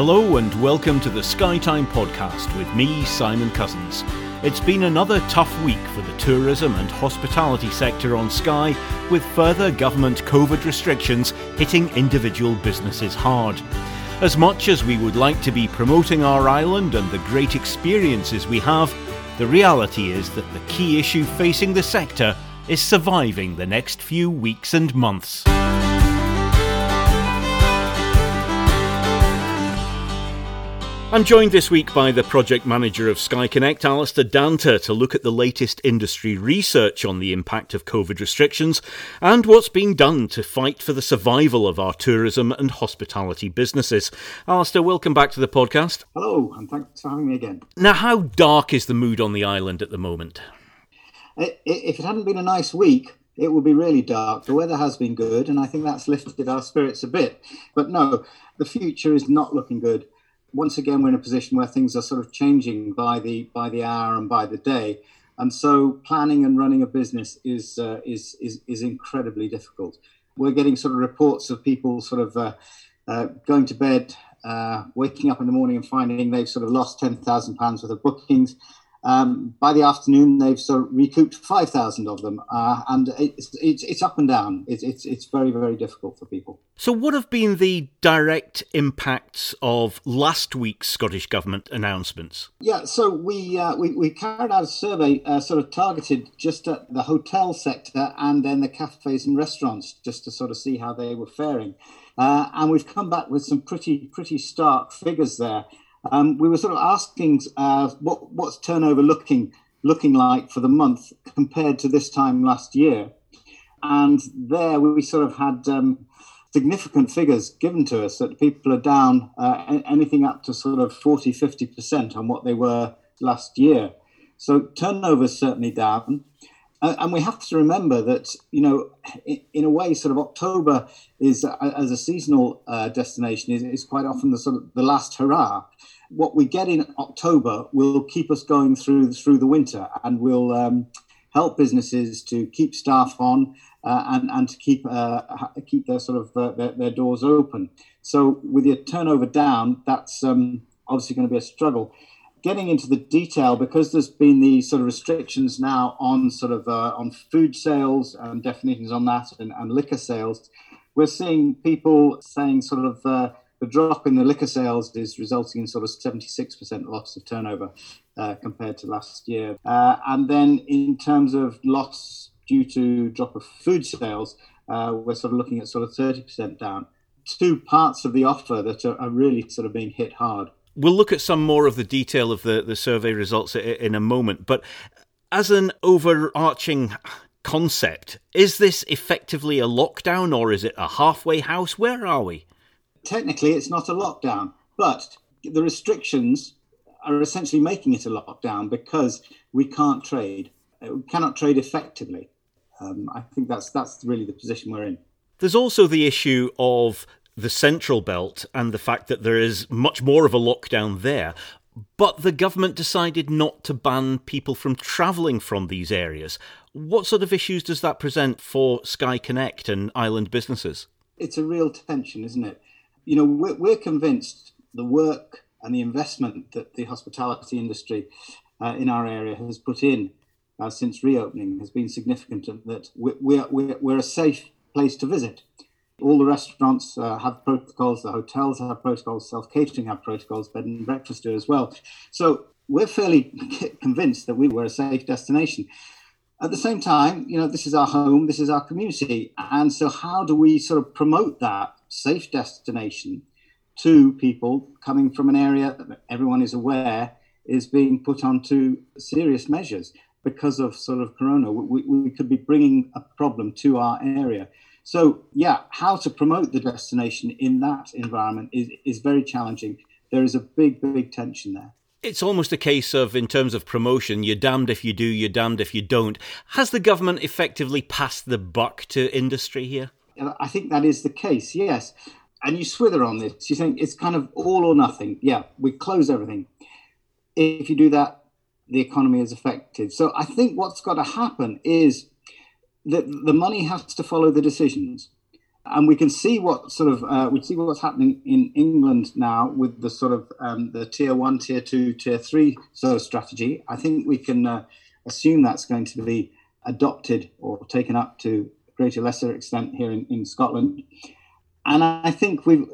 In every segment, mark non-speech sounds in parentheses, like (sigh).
Hello and welcome to the Skytime podcast with me, Simon Cousins. It's been another tough week for the tourism and hospitality sector on Skye, with further government COVID restrictions hitting individual businesses hard. As much as we would like to be promoting our island and the great experiences we have, the reality is that the key issue facing the sector is surviving the next few weeks and months. I'm joined this week by the project manager of Skye Connect, Alistair Danter, to look at the latest industry research on the impact of COVID restrictions and what's being done to fight for the survival of our tourism and hospitality businesses. Alistair, welcome back to the podcast. Hello, and thanks for having me again. Now, how dark is the mood on the island at the moment? If it hadn't been a nice week, it would be really dark. The weather has been good, and I think that's lifted our spirits a bit. But no, the future is not looking good once again we're in a position where things are sort of changing by the by the hour and by the day. And so planning and running a business is uh, is, is is incredibly difficult. We're getting sort of reports of people sort of uh, uh, going to bed uh, waking up in the morning and finding they've sort of lost 10,000 pounds worth of bookings um, by the afternoon, they've sort of recouped 5,000 of them, uh, and it's, it's, it's, up and down. It's, it's, it's very, very difficult for people. So, what have been the direct impacts of last week's Scottish Government announcements? Yeah, so we, uh, we, we, carried out a survey uh, sort of targeted just at the hotel sector and then the cafes and restaurants, just to sort of see how they were faring. Uh, and we've come back with some pretty, pretty stark figures there. Um, we were sort of asking uh, what what's turnover looking looking like for the month compared to this time last year, and there we sort of had um, significant figures given to us that people are down uh, anything up to sort of 40 50 percent on what they were last year. So turnover certainly down. And we have to remember that, you know, in, a way, sort of October is, as a seasonal uh, destination, is, is quite often the sort of the last hurrah what we get in October will keep us going through through the winter and will um, help businesses to keep staff on uh, and and to keep uh, keep their sort of uh, their, their, doors open. So with your turnover down, that's um, obviously going to be a struggle. Getting into the detail because there's been these sort of restrictions now on sort of uh, on food sales and definitions on that and, and liquor sales. We're seeing people saying sort of uh, the drop in the liquor sales is resulting in sort of 76% loss of turnover uh, compared to last year. Uh, and then in terms of loss due to drop of food sales, uh, we're sort of looking at sort of 30% down. Two parts of the offer that are, are really sort of being hit hard. We'll look at some more of the detail of the, the survey results in a moment, but as an overarching concept, is this effectively a lockdown or is it a halfway house? Where are we? technically it's not a lockdown, but the restrictions are essentially making it a lockdown because we can't trade. Uh, we cannot trade effectively. Um, I think that's that's really the position we're in. There's also the issue of the central belt and the fact that there is much more of a lockdown there. But the government decided not to ban people from travelling from these areas. What sort of issues does that present for Skye Connect and island businesses? It's a real tension, isn't it? you know, we're, we're convinced the work and the investment that the hospitality industry uh, in our area has put in uh, since reopening has been significant and that we're, we're, we're a safe place to visit. All the restaurants uh, have protocols, the hotels have protocols, self catering have protocols, bed and breakfast do as well. So we're fairly (laughs) convinced that we were a safe destination. At the same time, you know, this is our home, this is our community. And so, how do we sort of promote that safe destination to people coming from an area that everyone is aware is being put onto serious measures because of sort of corona. We, we could be bringing a problem to our area. So, yeah, how to promote the destination in that environment is, is very challenging. There is a big, big tension there. It's almost a case of, in terms of promotion, you're damned if you do, you're damned if you don't. Has the government effectively passed the buck to industry here? I think that is the case, yes. And you swither on this. You think it's kind of all or nothing. Yeah, we close everything. If you do that, the economy is affected. So I think what's got to happen is that the money has to follow the decisions. and we can see what sort of uh, we see what's happening in England now with the sort of um, the tier one, tier two, tier three sort of strategy. I think we can uh, assume that's going to be adopted or taken up to greater lesser extent here in, in Scotland. And I think we've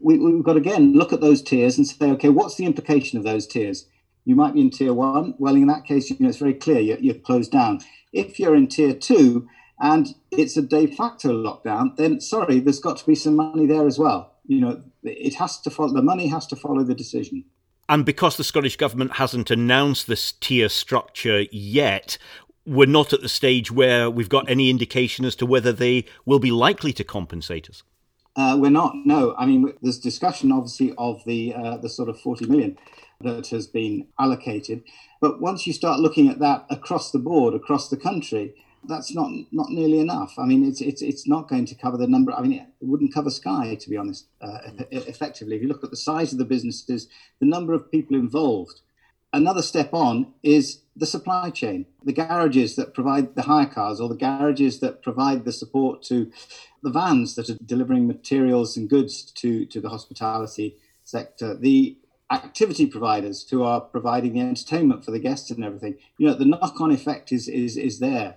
we, have we have got again look at those tiers and say, okay, what's the implication of those tiers? You might be in tier one. Well, in that case, you know, it's very clear you're, you're closed down. If you're in tier two, and it's a de facto lockdown, then sorry, there's got to be some money there as well. You know, it has to follow, the money has to follow the decision. And because the Scottish Government hasn't announced this tier structure yet, we're not at the stage where we've got any indication as to whether they will be likely to compensate us. Uh, we're not. No, I mean, there's discussion, obviously, of the uh, the sort of 40 million that has been allocated, but once you start looking at that across the board, across the country, that's not not nearly enough. I mean, it's it's it's not going to cover the number. I mean, it wouldn't cover Skye, to be honest. Uh, effectively, if you look at the size of the businesses, the number of people involved. Another step on is the supply chain, the garages that provide the hire cars, or the garages that provide the support to the vans that are delivering materials and goods to to the hospitality sector, the activity providers who are providing the entertainment for the guests and everything. You know, the knock-on effect is is is there.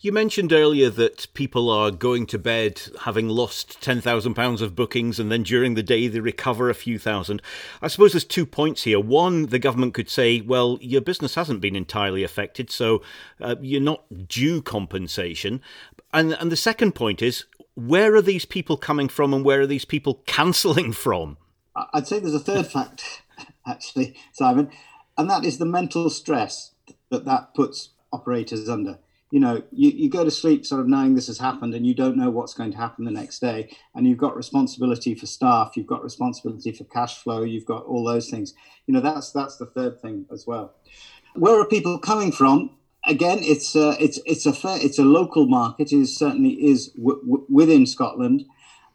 You mentioned earlier that people are going to bed having lost £10,000 of bookings and then during the day they recover a few thousand. I suppose there's two points here. One, the government could say, well, your business hasn't been entirely affected, so uh, you're not due compensation. And, and the second point is, where are these people coming from and where are these people (laughs) cancelling from? I'd say there's a third fact, actually, (laughs) Simon, and that is the mental stress that that puts operators under you know, you, you go to sleep sort of knowing this has happened and you don't know what's going to happen the next day. And you've got responsibility for staff, you've got responsibility for cash flow, you've got all those things. You know, that's that's the third thing as well. Where are people coming from? Again, it's uh, it's it's a fair, it's a local market. It is certainly is w- w- within Scotland,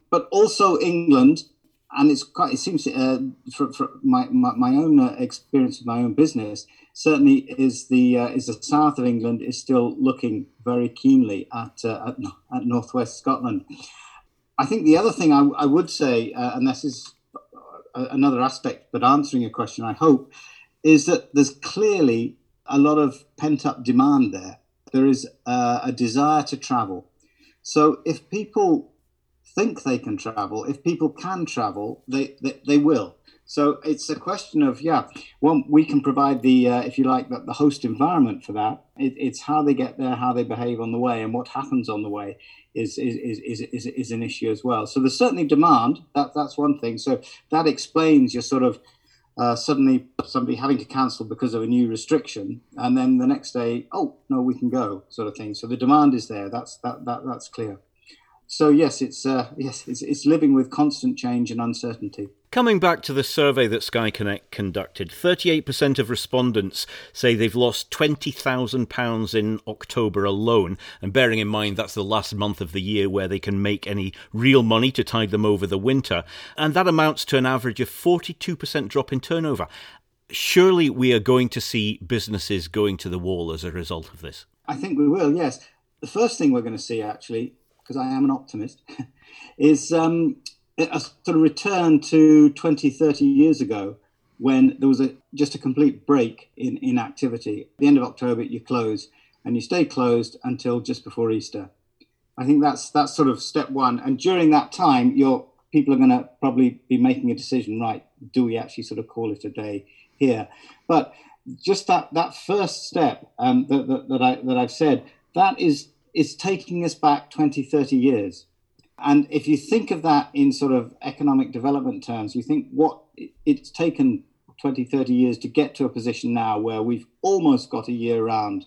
but also England and it's quite. It seems uh, for, for my, my, my own uh, experience with my own business certainly is the uh, is the south of England is still looking very keenly at uh, at, at northwest Scotland. I think the other thing I, I would say, uh, and this is another aspect, but answering your question, I hope, is that there's clearly a lot of pent up demand there. There is a desire to travel. So if people think they can travel, if people can travel, they, they, they will. So it's a question of yeah, well, we can provide the uh, if you like the, the host environment for that. It, it's how they get there, how they behave on the way, and what happens on the way is is, is is is an issue as well. So there's certainly demand. That that's one thing. So that explains your sort of uh, suddenly somebody having to cancel because of a new restriction, and then the next day, oh no, we can go, sort of thing. So the demand is there. That's that that that's clear. So yes, it's uh, yes, it's, it's living with constant change and uncertainty. Coming back to the survey that Skye Connect conducted, 38% of respondents say they've lost £20,000 in October alone. And bearing in mind that's the last month of the year where they can make any real money to tide them over the winter. And that amounts to an average of 42% drop in turnover. Surely we are going to see businesses going to the wall as a result of this. I think we will, yes. The first thing we're going to see, actually, because I am an optimist, (laughs) is um, a sort of return to 20, 30 years ago when there was a just a complete break in, in activity. At the end of October, you close and you stay closed until just before Easter. I think that's that's sort of step one. And during that time, your people are going to probably be making a decision. Right? Do we actually sort of call it a day here? But just that that first step um, that, that, that I that I've said that is is taking us back 20, 30 years. And if you think of that in sort of economic development terms, you think what it's taken 20, 30 years to get to a position now where we've almost got a year round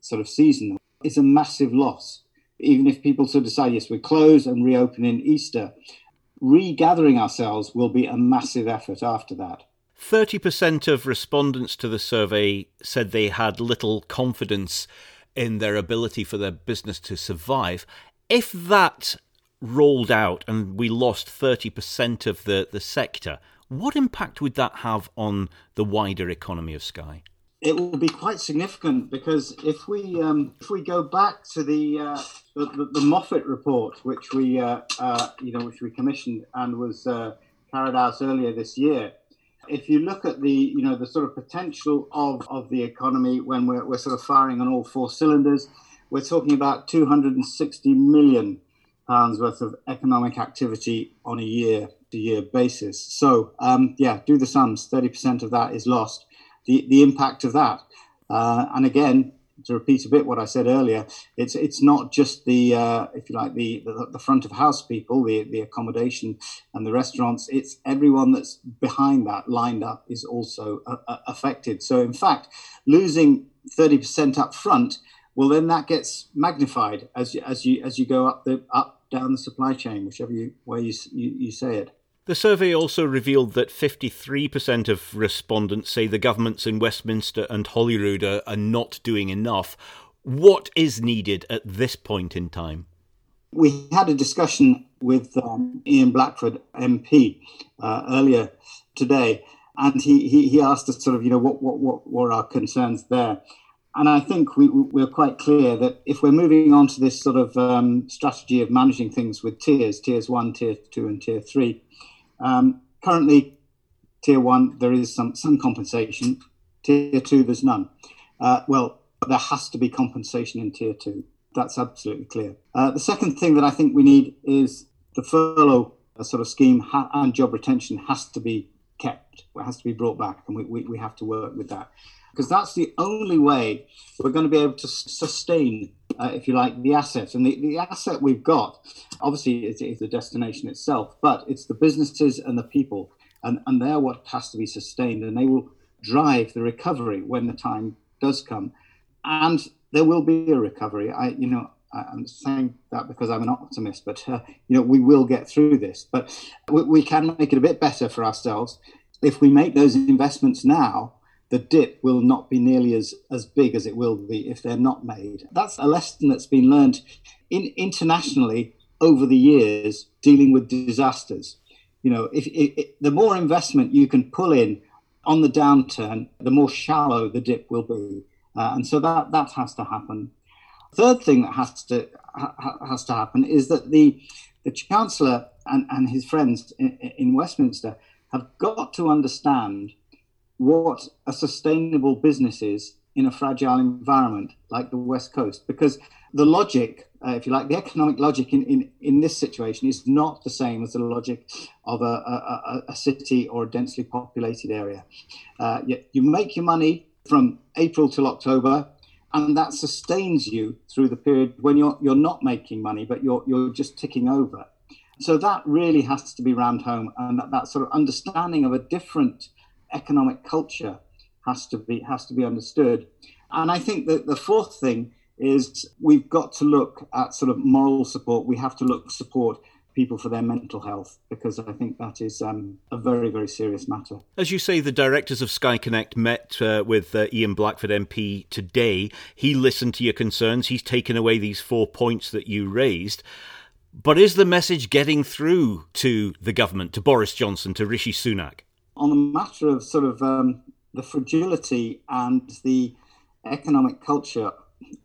sort of season. is a massive loss. Even if people sort of decide, yes, we close and reopen in Easter, regathering ourselves will be a massive effort after that. 30% of respondents to the survey said they had little confidence in their ability for their business to survive. If that rolled out and we lost 30% of the, the sector, what impact would that have on the wider economy of Skye? it will be quite significant because if we um, if we go back to the uh, the, the, the, Moffat report, which we uh, uh, you know which we commissioned and was uh, carried out earlier this year, if you look at the you know the sort of potential of, of the economy when we're, we're sort of firing on all four cylinders, we're talking about 260 million pounds worth of economic activity on a year to year basis. So um, yeah, do the sums. 30% of that is lost the, the impact of that. Uh, and again, to repeat a bit what I said earlier, it's it's not just the uh, if you like the, the, the front of house people, the the accommodation and the restaurants. It's everyone that's behind that lined up is also uh, uh affected. So in fact, losing thirty percent up front, well then that gets magnified as you, as you as you go up the up down the supply chain, whichever you way you, you, you say it. The survey also revealed that 53% of respondents say the governments in Westminster and Holyrood are, are not doing enough. What is needed at this point in time? We had a discussion with um, Ian Blackford, MP, uh, earlier today, and he, he, he, asked us sort of, you know, what, what, what were our concerns there? And I think we, we're quite clear that if we're moving on to this sort of um, strategy of managing things with tiers, tiers one, tier two, and tier three, um, currently, tier one, there is some, some compensation. Tier two, there's none. Uh, well, there has to be compensation in tier two. That's absolutely clear. Uh, the second thing that I think we need is the furlough uh, sort of scheme ha- and job retention has to be kept. It has to be brought back, and we, we, we have to work with that because that's the only way we're going to be able to sustain, uh, if you like, the asset. And the, the asset we've got, obviously, is, is the destination itself, but it's the businesses and the people. And, and they're what has to be sustained, and they will drive the recovery when the time does come. And there will be a recovery. I, you know, I'm saying that because I'm an optimist, but uh, you know we will get through this. But we, we, can make it a bit better for ourselves if we make those investments now the dip will not be nearly as, as big as it will be if they're not made. That's a lesson that's been learned in, internationally over the years dealing with disasters. You know, if, if, the more investment you can pull in on the downturn, the more shallow the dip will be, uh, and so that that has to happen. Third thing that has to ha, has to happen is that the the chancellor and, and his friends in, in Westminster have got to understand what a sustainable business is in a fragile environment like the West Coast. Because the logic, uh, if you like, the economic logic in, in, in this situation is not the same as the logic of a, a, a city or a densely populated area. Uh, you make your money from April till October, and that sustains you through the period when you're, you're not making money, but you're, you're just ticking over. So that really has to be rammed home, and that, that sort of understanding of a different economic culture has to be has to be understood. And I think that the fourth thing is we've got to look at sort of moral support. We have to look support people for their mental health because I think that is um, a very, very serious matter. As you say, the directors of Skye Connect met uh, with uh, Ian Blackford MP today. He listened to your concerns. He's taken away these four points that you raised. But is the message getting through to the government, to Boris Johnson, to Rishi Sunak? On the matter of sort of um, the fragility and the economic culture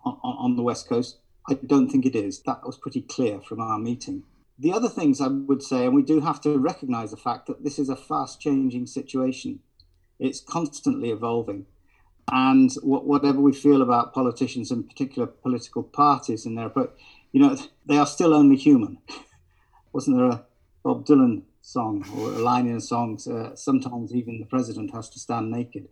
on, on, the West Coast, I don't think it is. That was pretty clear from our meeting. The other things I would say, and we do have to recognize the fact that this is a fast changing situation, it's constantly evolving. And whatever we feel about politicians and particular political parties and their approach, you know, they are still only human. (laughs) Wasn't there a Bob Dylan song or a line in a song. Uh, sometimes even the president has to stand naked.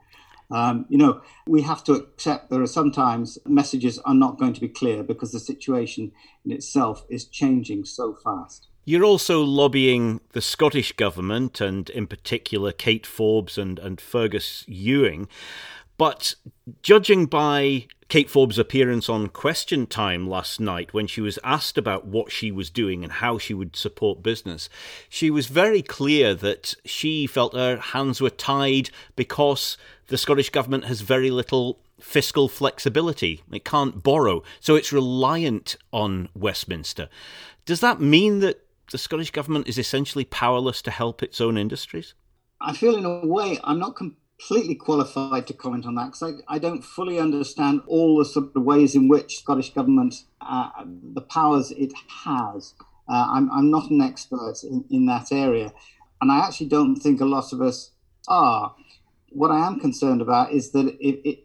Um, you know, we have to accept there are sometimes messages are not going to be clear because the situation in itself is changing so fast. You're also lobbying the Scottish government and, in particular, Kate Forbes and, and Fergus Ewing. But judging by Kate Forbes' appearance on Question Time last night, when she was asked about what she was doing and how she would support business, she was very clear that she felt her hands were tied because the Scottish Government has very little fiscal flexibility. It can't borrow, so it's reliant on Westminster. Does that mean that the Scottish Government is essentially powerless to help its own industries? I feel, in a way, I'm not. Completely qualified to comment on that because I, I, don't fully understand all the sort of ways in which Scottish government, uh, the powers it has. Uh, I'm, I'm not an expert in, in that area. And I actually don't think a lot of us are. What I am concerned about is that it, it,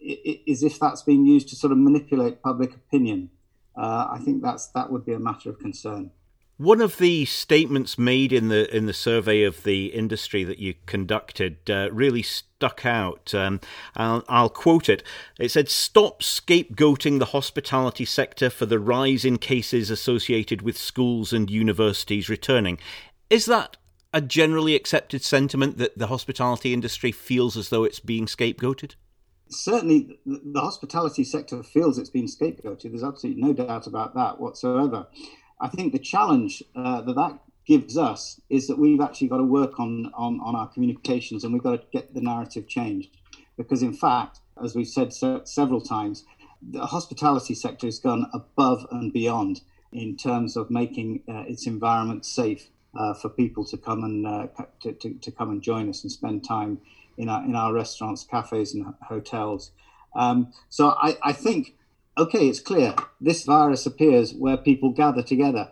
it, is if that's being used to sort of manipulate public opinion. Uh, I think that's that would be a matter of concern. One of the statements made in the in the survey of the industry that you conducted uh, really stuck out. Um, I'll, I'll, quote it. It said, "Stop scapegoating the hospitality sector for the rise in cases associated with schools and universities returning." Is that a generally accepted sentiment that the hospitality industry feels as though it's being scapegoated? Certainly, the hospitality sector feels it's been scapegoated. There's absolutely no doubt about that whatsoever. I think the challenge uh, that that gives us is that we've actually got to work on, on, on our communications and we've got to get the narrative changed. Because, in fact, as we've said so, several times, the hospitality sector has gone above and beyond in terms of making uh, its environment safe uh, for people to come and uh, to, to, to, come and join us and spend time in our in our restaurants, cafes, and hotels. Um, so I, I think okay, it's clear this virus appears where people gather together.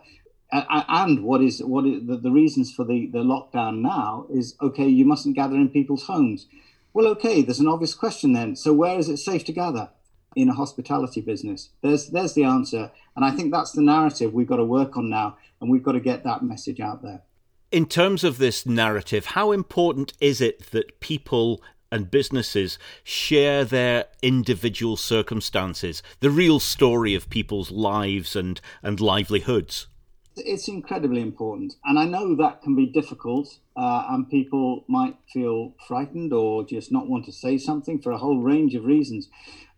And what is what is the, the reasons for the, the lockdown now is okay, you mustn't gather in people's homes. Well, okay, there's an obvious question then. So where is it safe to gather? In a hospitality business. There's there's the answer. And I think that's the narrative we've got to work on now, and we've got to get that message out there. In terms of this narrative, how important is it that people and businesses share their individual circumstances, the real story of people's lives and, and livelihoods? It's incredibly important. And I know that can be difficult, uh, and people might feel frightened or just not want to say something for a whole range of reasons.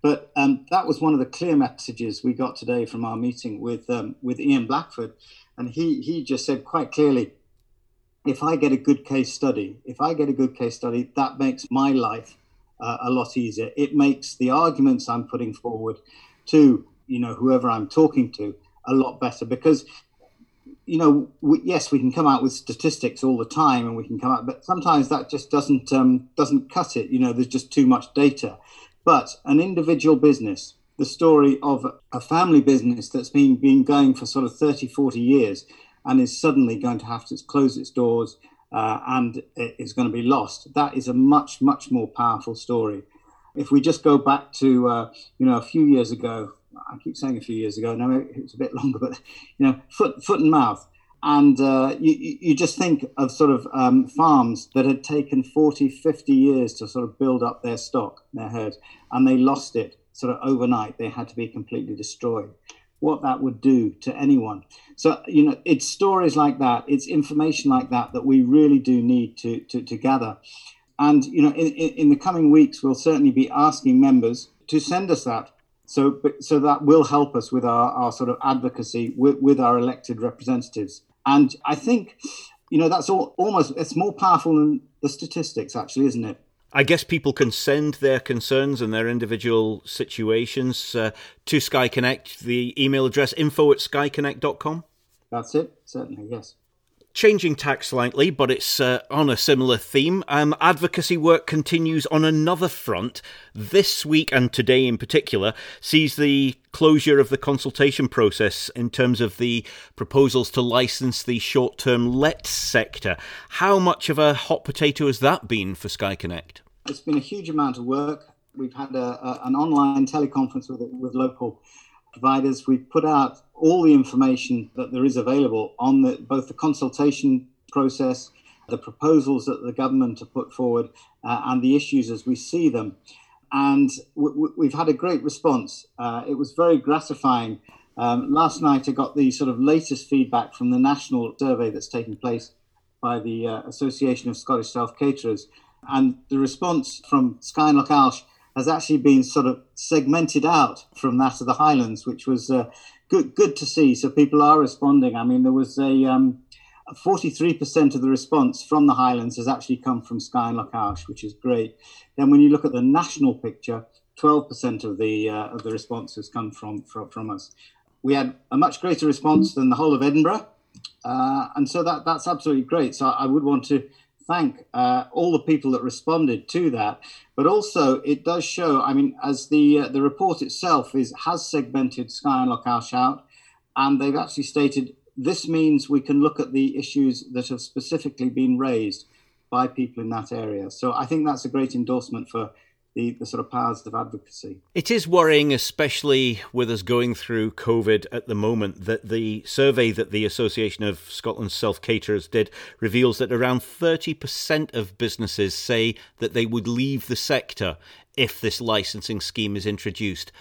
But um, that was one of the clear messages we got today from our meeting with, um, with Ian Blackford. And he, he just said quite clearly if I get a good case study, if I get a good case study, that makes my life uh, a lot easier. It makes the arguments I'm putting forward to you know whoever I'm talking to a lot better because you know we, yes we can come out with statistics all the time and we can come out but sometimes that just doesn't um, doesn't cut it you know there's just too much data but an individual business the story of a family business that's been been going for sort of 30 40 years and is suddenly going to have to close its doors uh, and it is going to be lost. That is a much, much more powerful story. If we just go back to, uh, you know, a few years ago, I keep saying a few years ago, no, it's a bit longer, (laughs) but, you know, foot, foot and mouth. And uh, you, you just think of sort of um, farms that had taken 40, 50 years to sort of build up their stock, their herd, and they lost it sort of overnight. They had to be completely destroyed what that would do to anyone. So, you know, it's stories like that, it's information like that that we really do need to, to, to gather. And, you know, in, in the coming weeks, we'll certainly be asking members to send us that. So, so that will help us with our, our sort of advocacy with, with our elected representatives. And I think, you know, that's all, almost, it's more powerful than the statistics, actually, isn't it? I guess people can send their concerns and their individual situations uh, to Skye Connect. The email address info at skyconnect.com. That's it, certainly, yes changing tack slightly, but it's uh, on a similar theme. Um, advocacy work continues on another front. This week and today in particular sees the closure of the consultation process in terms of the proposals to license the short term let sector. How much of a hot potato has that been for Skye Connect? It's been a huge amount of work. We've had a, a, an online teleconference with, with local providers. We've put out all the information that there is available on the, both the consultation process, the proposals that the government have put forward, uh, and the issues as we see them. And we've had a great response. Uh, it was very gratifying. Um, last night, I got the sort of latest feedback from the national survey that's taking place by the uh, Association of Scottish Self Caterers. And the response from Skye and Lochalsh has actually been sort of segmented out from that of the Highlands, which was uh, good good to see. So people are responding. I mean, there was a um, 43% of the response from the Highlands has actually come from Skye and Lochalsh, which is great. Then when you look at the national picture, 12% of the uh, of the response has come from, from from us. We had a much greater response than the whole of Edinburgh, uh, and so that that's absolutely great. So I would want to thank uh, all the people that responded to that. But also, it does show. I mean, as the uh, the report itself is has segmented Skye and Lochalsh, and they've actually stated this means we can look at the issues that have specifically been raised by people in that area. So I think that's a great endorsement for the, the sort of powers of advocacy. It is worrying, especially with us going through COVID at the moment, that the survey that the Association of Scotland's Self Caterers did reveals that around 30% of businesses say that they would leave the sector if this licensing scheme is introduced.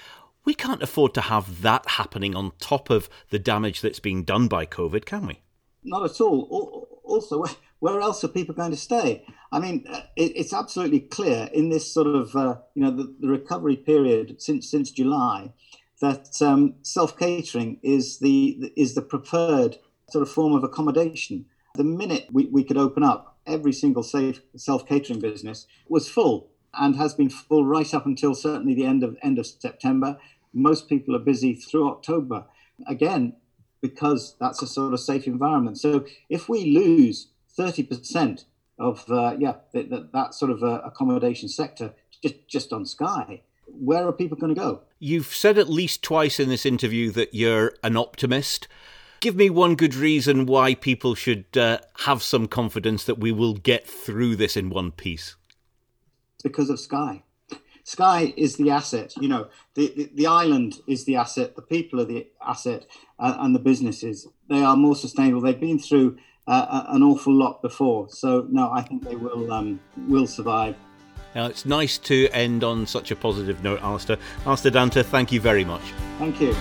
We can't afford to have that happening on top of the damage that's being done by COVID, can we? Not at all. Also, where else are people going to stay? I mean, uh, it, it's absolutely clear in this sort of uh, you know the, the, recovery period since since July that um, self catering is the is the preferred sort of form of accommodation. The minute we, we could open up, every single safe self catering business was full and has been full right up until certainly the end of end of September. Most people are busy through October. Again, because that's a sort of safe environment. So if we lose 30% of uh, yeah that, that sort of uh, accommodation sector just just on Skye. Where are people going to go? You've said at least twice in this interview that you're an optimist. Give me one good reason why people should uh, have some confidence that we will get through this in one piece. Because of Skye. Skye is the asset. You know, the, the, the island is the asset. The people are the asset, uh, and the businesses. They are more sustainable. They've been through uh, an awful lot before. So no, I think they will um, will survive. Now, it's nice to end on such a positive note, Alistair. Alistair Danter, thank you very much. Thank you.